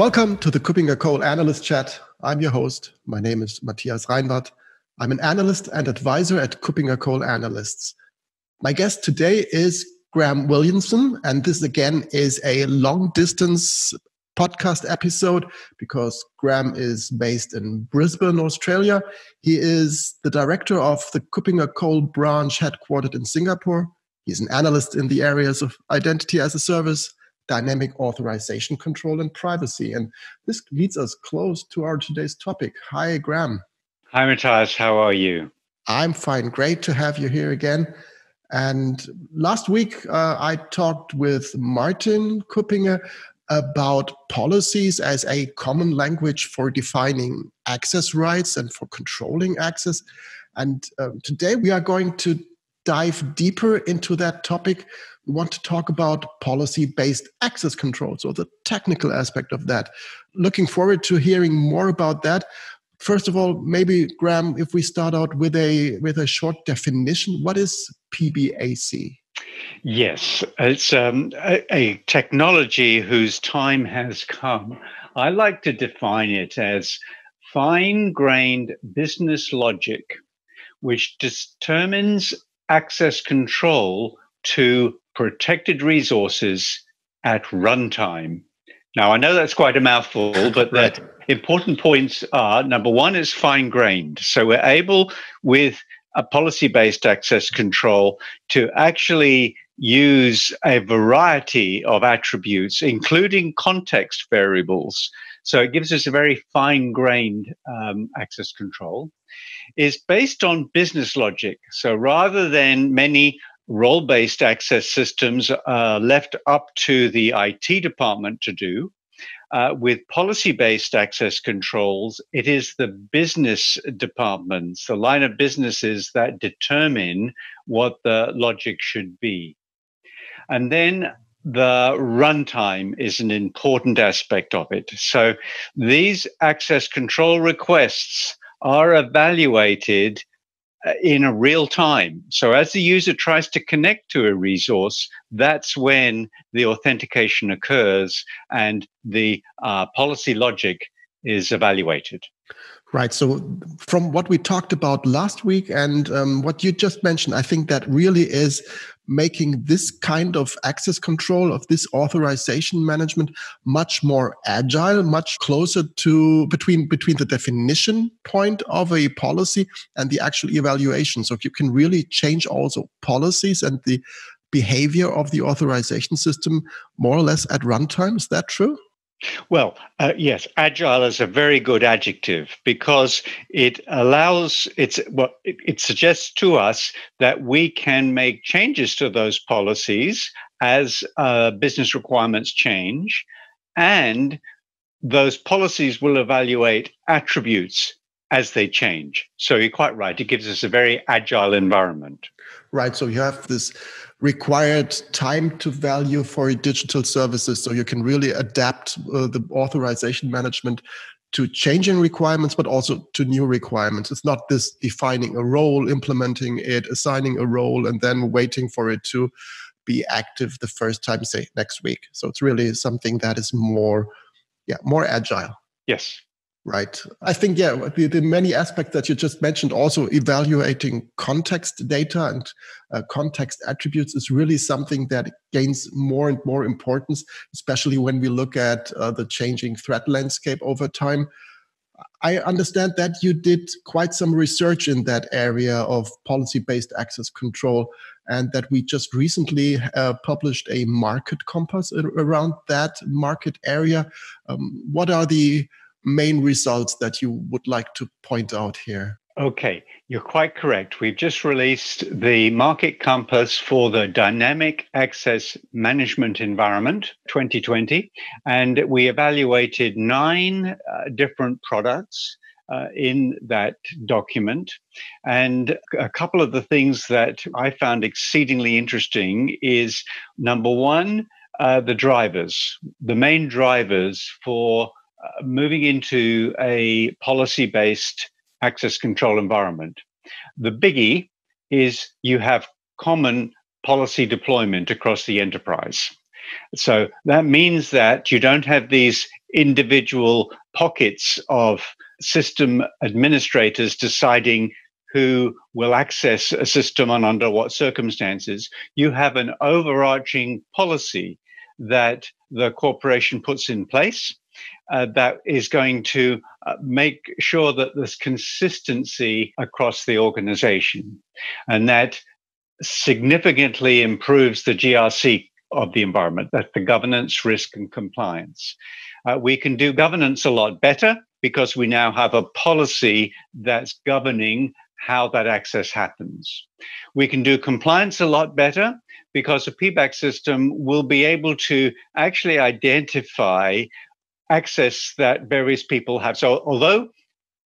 Welcome to the KuppingerCole Analyst Chat. I'm your host. My name is Matthias Reinwarth. I'm an analyst and advisor at KuppingerCole Analysts. My guest today is Graham Williamson, and this again is a long distance podcast episode because Graham is based in Brisbane, Australia. He is the director of the KuppingerCole branch headquartered in Singapore. He's an analyst in the areas of identity as a service, dynamic authorization control and privacy. And this leads us close to our today's topic. Hi, Graham. Hi, Matthias. How are you? I'm fine. Great to have you here again. And last week, uh, I talked with Martin Kuppinger about policies as a common language for defining access rights and for controlling access. And uh, today we are going to dive deeper into that topic we want to talk about policy based access control, so the technical aspect of that. Looking forward to hearing more about that. First of all, maybe Graham, if we start out with a with a short definition, what is PBAC? Yes, it's um, a, a technology whose time has come. I like to define it as fine grained business logic, which determines access control to protected resources at runtime. Now, I know that's quite a mouthful, but right. the important points are number one is fine grained. So we're able, with a policy based access control, to actually use a variety of attributes, including context variables. So it gives us a very fine grained um, access control. Is based on business logic. So rather than many role based access systems are left up to the IT department to do. Uh, with policy based access controls, it is the business departments, the line of businesses that determine what the logic should be. And then the runtime is an important aspect of it. So these access control requests are evaluated uh, in a real time. So as the user tries to connect to a resource, that's when the authentication occurs and the uh, policy logic is evaluated. Right. So, from what we talked about last week and um, what you just mentioned, I think that really is making this kind of access control of this authorization management much more agile much closer to between between the definition point of a policy and the actual evaluation so you can really change also policies and the behavior of the authorization system more or less at runtime is that true well, uh, yes, agile is a very good adjective because it allows it's well, it, it suggests to us that we can make changes to those policies as uh, business requirements change, and those policies will evaluate attributes as they change. So you're quite right; it gives us a very agile environment. Right. So you have this required time to value for digital services so you can really adapt uh, the authorization management to changing requirements but also to new requirements. It's not this defining a role implementing it assigning a role and then waiting for it to be active the first time say next week. So it's really something that is more yeah more agile. Yes Right. I think, yeah, the, the, many aspects that you just mentioned, also evaluating context data and uh, context attributes is really something that gains more and more importance, especially when we look at uh, the changing threat landscape over time. I understand that you did quite some research in that area of policy based access control, and that we just recently uh, published a market compass around that market area. Um, what are the main results that you would like to point out here? Okay, you're quite correct. We've just released the Market Compass for the Dynamic Access Management Environment 2020, and we evaluated nine uh, different products. Uh, in that document. And a couple of the things that I found exceedingly interesting is number one, uh, the drivers, the main drivers for moving into a policy based access control environment. The biggie is you have common policy deployment across the enterprise. So that means that you don't have these individual pockets of system administrators deciding who will access a system and under what circumstances. You have an overarching policy that the corporation puts in place uh, that is going to uh, make sure that there's consistency across the organization and that significantly improves the GRC of the environment. That's the governance, risk, and compliance. Uh, we can do governance a lot better because we now have a policy that's governing how that access happens. We can do compliance a lot better because a PBAC system will be able to actually identify access that various people have. So although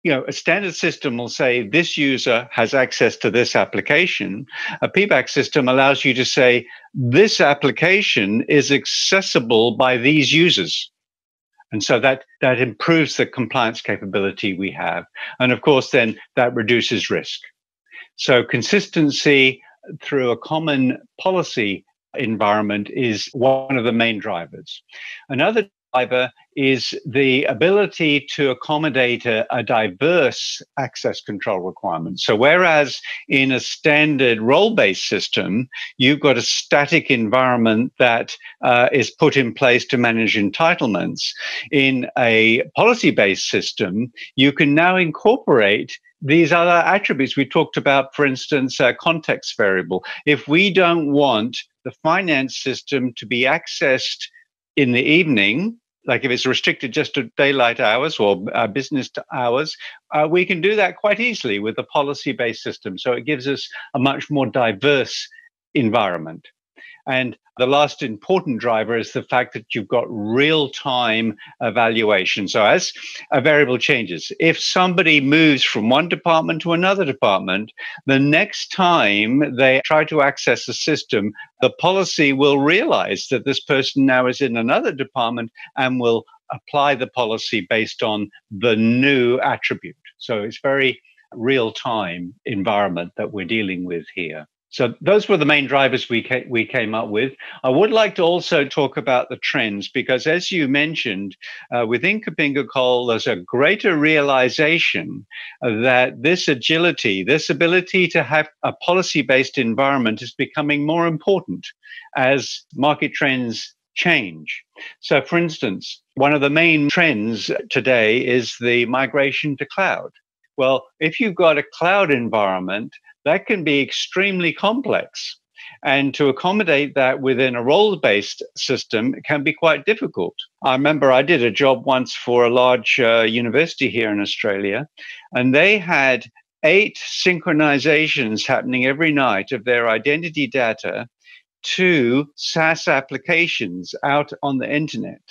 you know, a standard system will say this user has access to this application. A PBAC system allows you to say this application is accessible by these users. And so that, that improves the compliance capability we have. And of course, then that reduces risk. So consistency through a common policy environment is one of the main drivers. Another driver is the ability to accommodate a, a, diverse access control requirement. So, whereas in a standard role based system, you've got a static environment that uh, is put in place to manage entitlements, in a policy based system, you can now incorporate these other attributes we talked about, for instance, a context variable. If we don't want the finance system to be accessed in the evening, like if it's restricted just to daylight hours or uh, business hours, uh, we can do that quite easily with a policy based system. So it gives us a much more diverse environment. And the last important driver is the fact that you've got real time evaluation. So, as a variable changes, if somebody moves from one department to another department, the next time they try to access the system, the policy will realize that this person now is in another department and will apply the policy based on the new attribute. So, it's very real time environment that we're dealing with here. So those were the main drivers we ca- we came up with. I would like to also talk about the trends because, as you mentioned, uh, within KuppingerCole, there's a greater realization that this agility, this ability to have a policy-based environment, is becoming more important as market trends change. So, for instance, one of the main trends today is the migration to cloud. Well, if you've got a cloud environment, that can be extremely complex. And to accommodate that within a role based system can be quite difficult. I remember I did a job once for a large uh, university here in Australia, and they had eight synchronizations happening every night of their identity data to SaaS applications out on the internet.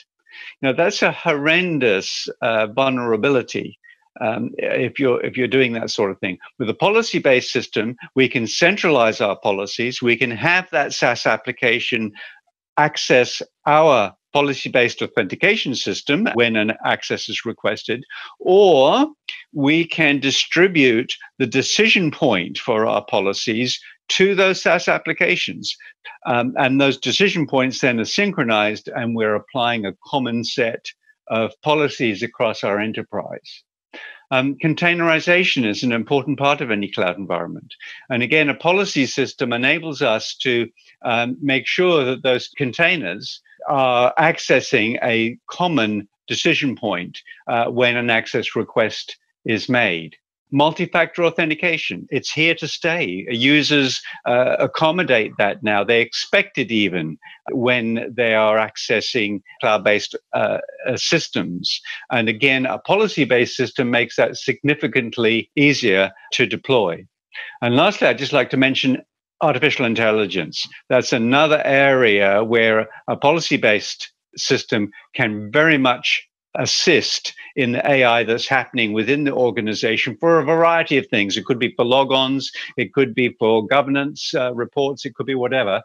Now, that's a horrendous uh, vulnerability um, if you're if you're doing that sort of thing. With a policy-based system, we can centralize our policies. We can have that SaaS application access our policy-based authentication system when an access is requested, or we can distribute the decision point for our policies to those SaaS applications. Um, and those decision points then are synchronized, and we're applying a common set of policies across our enterprise. Um, containerization is an important part of any cloud environment. And again, a policy system enables us to um, make sure that those containers are accessing a common decision point uh, when an access request is made multi-factor authentication. It's here to stay. Users uh, accommodate that now. They expect it even when they are accessing cloud-based uh, uh, systems. And again a policy-based system makes that significantly easier to deploy. And lastly i'd just like to mention artificial intelligence. That's another area where a policy-based system can very much assist in AI that's happening within the organization for a variety of things. It could be for logons, it could be for governance uh, reports, it could be whatever.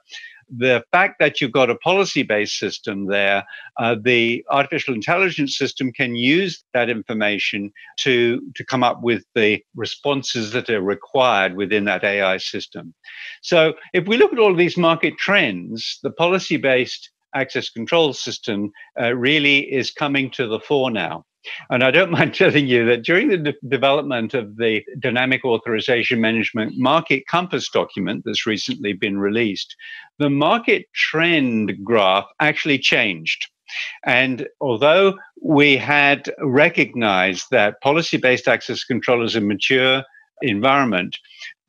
The fact that you've got a policy based system there, uh, the artificial intelligence system can use that information to, to come up with the responses that are required within that AI system. So, if we look at all these market trends, the policy based access control system uh, really is coming to the fore now. And I don't mind telling you that during the de- development of the Dynamic Authorization Management Market Compass document that's recently been released, the market trend graph actually changed. And although we had recognized that policy based access control is a mature environment,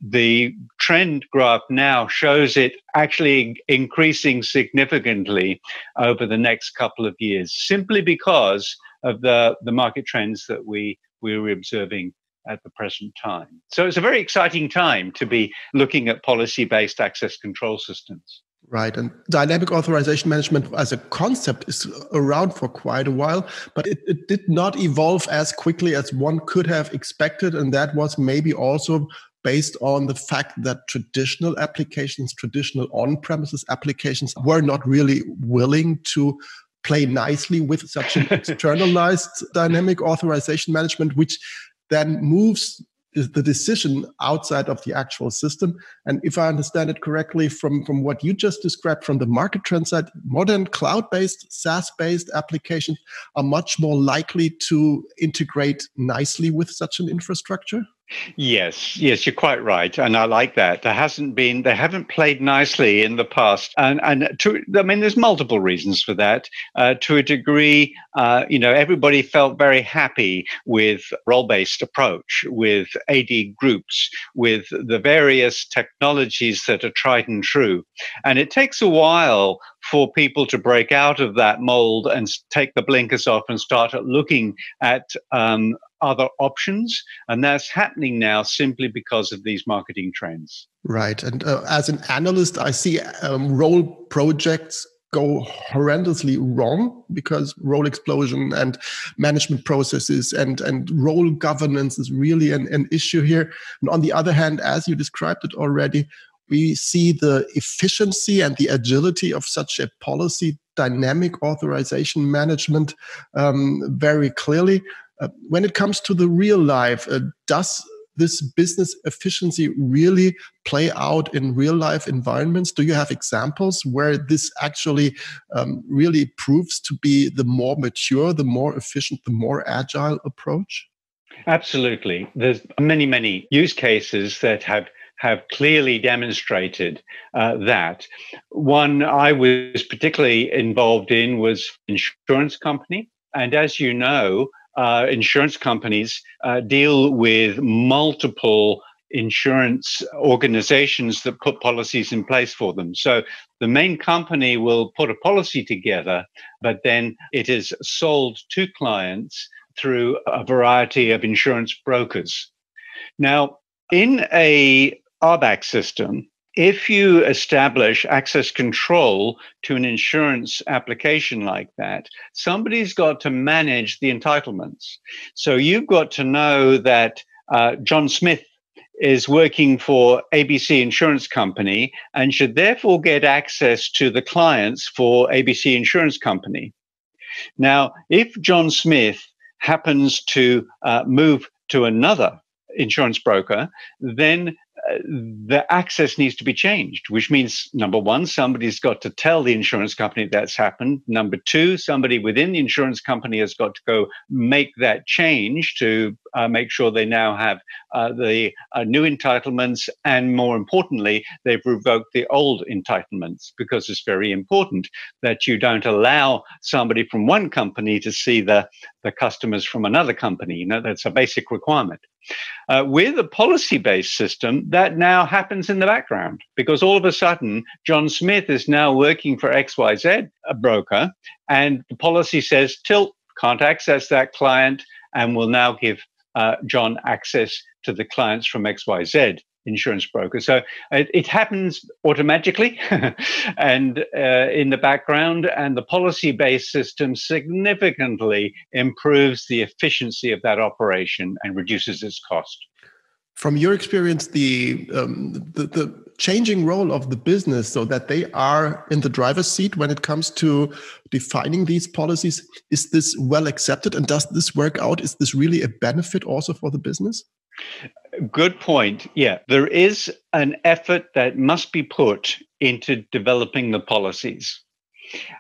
the trend graph now shows it actually increasing significantly over the next couple of years, simply because of the, the market trends that we, we were observing at the present time. So it's a very exciting time to be looking at policy based access control systems. Right. And dynamic authorization management as a concept is around for quite a while, but it, it, did not evolve as quickly as one could have expected. And that was maybe also based on the fact that traditional applications, traditional on premises applications, were not really willing to play nicely with such an externalized dynamic authorization management, which then moves the decision outside of the actual system. And if I understand it correctly from, from what you just described from the market trend side, modern cloud based, SaaS based applications are much more likely to integrate nicely with such an infrastructure? Yes, yes, you're quite right, and I like that. There hasn't been, they haven't played nicely in the past, and and to, I mean, there's multiple reasons for that. Uh, to a degree, uh, you know, everybody felt very happy with role-based approach, with AD groups, with the various technologies that are tried and true, and it takes a while for people to break out of that mold and take the blinkers off and start looking at um, other options. And that's happening now simply because of these marketing trends. Right. And uh, as an analyst, I see um, role projects go horrendously wrong because role explosion and management processes and, and role governance is really an, an issue here. And on the other hand, as you described it already, we see the efficiency and the agility of such a policy dynamic authorization management um, very clearly. Uh, when it comes to the real life, uh, does this business efficiency really play out in real life environments? Do you have examples where this actually um, really proves to be the more mature, the more efficient, the more agile approach? Absolutely. There's many, many use cases that have have clearly demonstrated uh, that. One I was particularly involved in was insurance company, and as you know, uh, insurance companies uh, deal with multiple insurance organizations that put policies in place for them. So the main company will put a policy together, but then it is sold to clients through a variety of insurance brokers. Now, in a RBAC system, if you establish access control to an insurance application like that, somebody's got to manage the entitlements. So you've got to know that uh, John Smith is working for ABC Insurance Company and should therefore get access to the clients for ABC Insurance Company. Now, if John Smith happens to uh, move to another insurance broker, then the access needs to be changed, which means number one, somebody's got to tell the insurance company that's happened. Number two, somebody within the insurance company has got to go make that change to uh, make sure they now have uh, the uh, new entitlements. And more importantly, they've revoked the old entitlements because it's very important that you don't allow somebody from one company to see the, the customers from another company. You know, that's a basic requirement. Uh, with a policy based system, that now happens in the background because all of a sudden, John Smith is now working for XYZ, a broker, and the policy says Tilt can't access that client and will now give uh, John access to the clients from XYZ insurance broker. So it, it happens automatically and uh, in the background, and the policy based system significantly improves the efficiency of that operation and reduces its cost. From your experience, the, um, the, the changing role of the business so that they are in the driver's seat when it comes to defining these policies, is this well accepted and does this work out? Is this really a benefit also for the business? Good point. Yeah, there is an effort that must be put into developing the policies.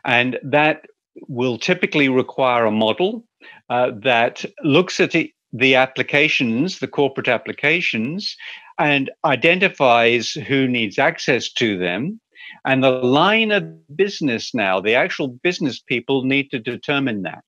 And that will typically require a model uh, that looks at the, the applications, the corporate applications, and identifies who needs access to them. And the line of business now, the actual business people need to determine that.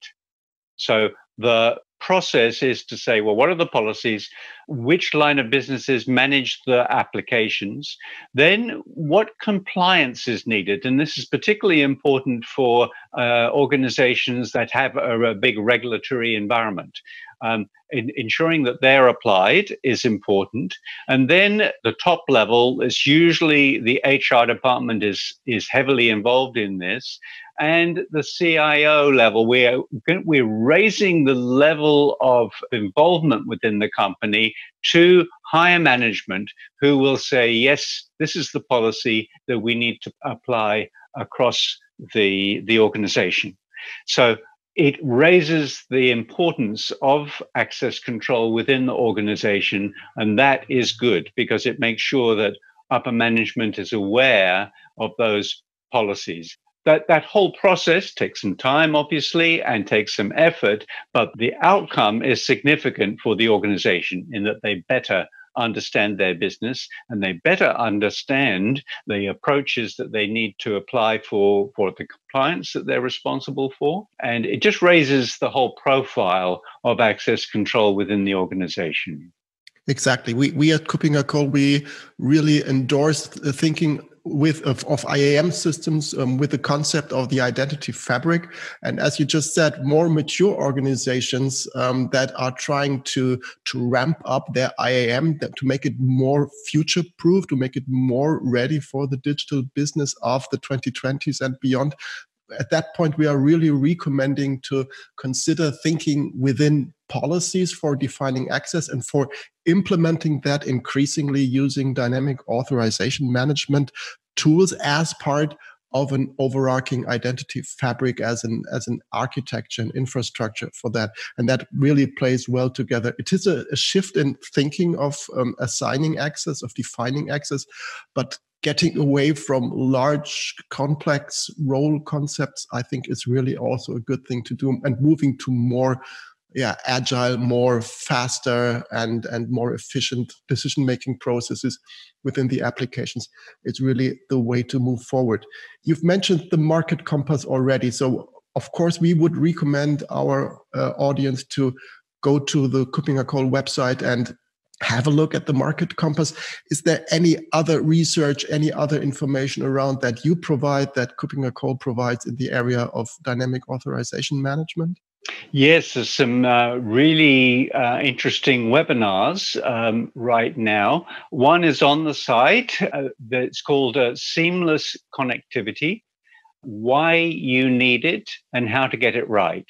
So the process is to say, well, what are the policies? Which line of businesses manage the applications? Then what compliance is needed? And this is particularly important for uh, organizations that have a, a big regulatory environment. Um, in, ensuring that they're applied is important. And then the top level is usually the HR department is, is heavily involved in this and the CIO level. We're, we're raising the level of involvement within the company to higher management who will say, yes, this is the policy that we need to apply across the, the organization. So it raises the importance of access control within the organization. And that is good because it makes sure that upper management is aware of those policies that that whole process takes some time obviously and takes some effort but the outcome is significant for the organization in that they better understand their business and they better understand the approaches that they need to apply for for the compliance that they're responsible for and it just raises the whole profile of access control within the organization Exactly. We, we at KuppingerCole, we really endorse the thinking with of, of IAM systems um, with the concept of the identity fabric. And as you just said, more mature organizations um, that are trying to to ramp up their IAM that, to make it more future proof, to make it more ready for the digital business of the 2020s and beyond. At that point, we are really recommending to consider thinking within policies for defining access and for implementing that increasingly using dynamic authorization management tools as part of an overarching identity fabric as an as an architecture and infrastructure for that. And that really plays well together. It is a, a shift in thinking of um, assigning access of defining access but getting away from large complex role concepts i think is really also a good thing to do and moving to more yeah agile more faster and and more efficient decision making processes within the applications. It's really the way to move forward. You've mentioned the market compass already so of course we would recommend our uh, audience to go to the KuppingerCole website and have a look at the market compass. Is there any other research any other information around that you provide that KuppingerCole provides in the area of dynamic authorization management Yes, there's some uh, really uh, interesting webinars um, right now. One is on the site uh, that's called uh, Seamless Connectivity Why You Need It and How to Get It Right.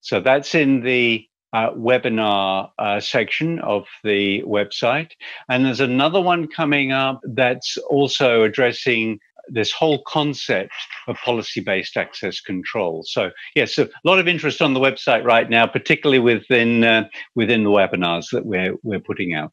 So that's in the uh, webinar uh, section of the website. And there's another one coming up that's also addressing this whole concept of policy-based access control. So yes, a lot of interest on the website right now, particularly within uh, within the webinars that we're we're putting out.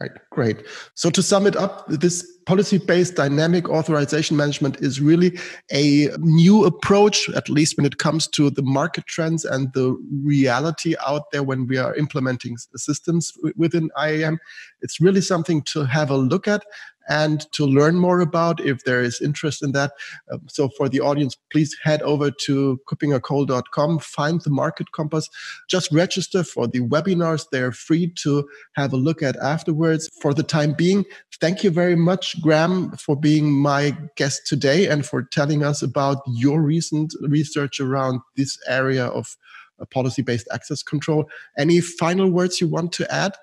Right, great. So to sum it up, this policy-based dynamic authorization management is really a new approach, at least when it comes to the market trends and the reality out there when we are implementing systems within IAM. It's really something to have a look at and to learn more about if there is interest in that. Um, so for the audience, please head over to kuppingercole.com, find the Market Compass, just register for the webinars. They're free to have a look at afterwards. For the time being, thank you very much, Graham, for being my guest today and for telling us about your recent research around this area of uh, policy-based access control. Any final words you want to add?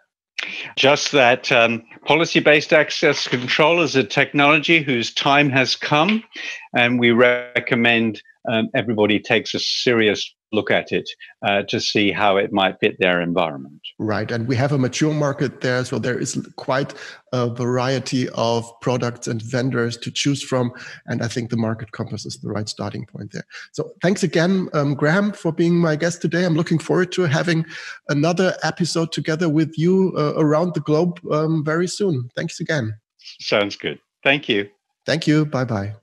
Just that um, policy based access control is a technology whose time has come, and we recommend um, everybody takes a serious look at it uh, to see how it might fit their environment. Right. And we have a mature market there. So there is quite a variety of products and vendors to choose from. And I think the Market Compass is the right starting point there. So thanks again, um, Graham, for being my guest today. I'm looking forward to having another episode together with you uh, around the globe um, very soon. Thanks again. Sounds good. Thank you. Thank you. Bye bye.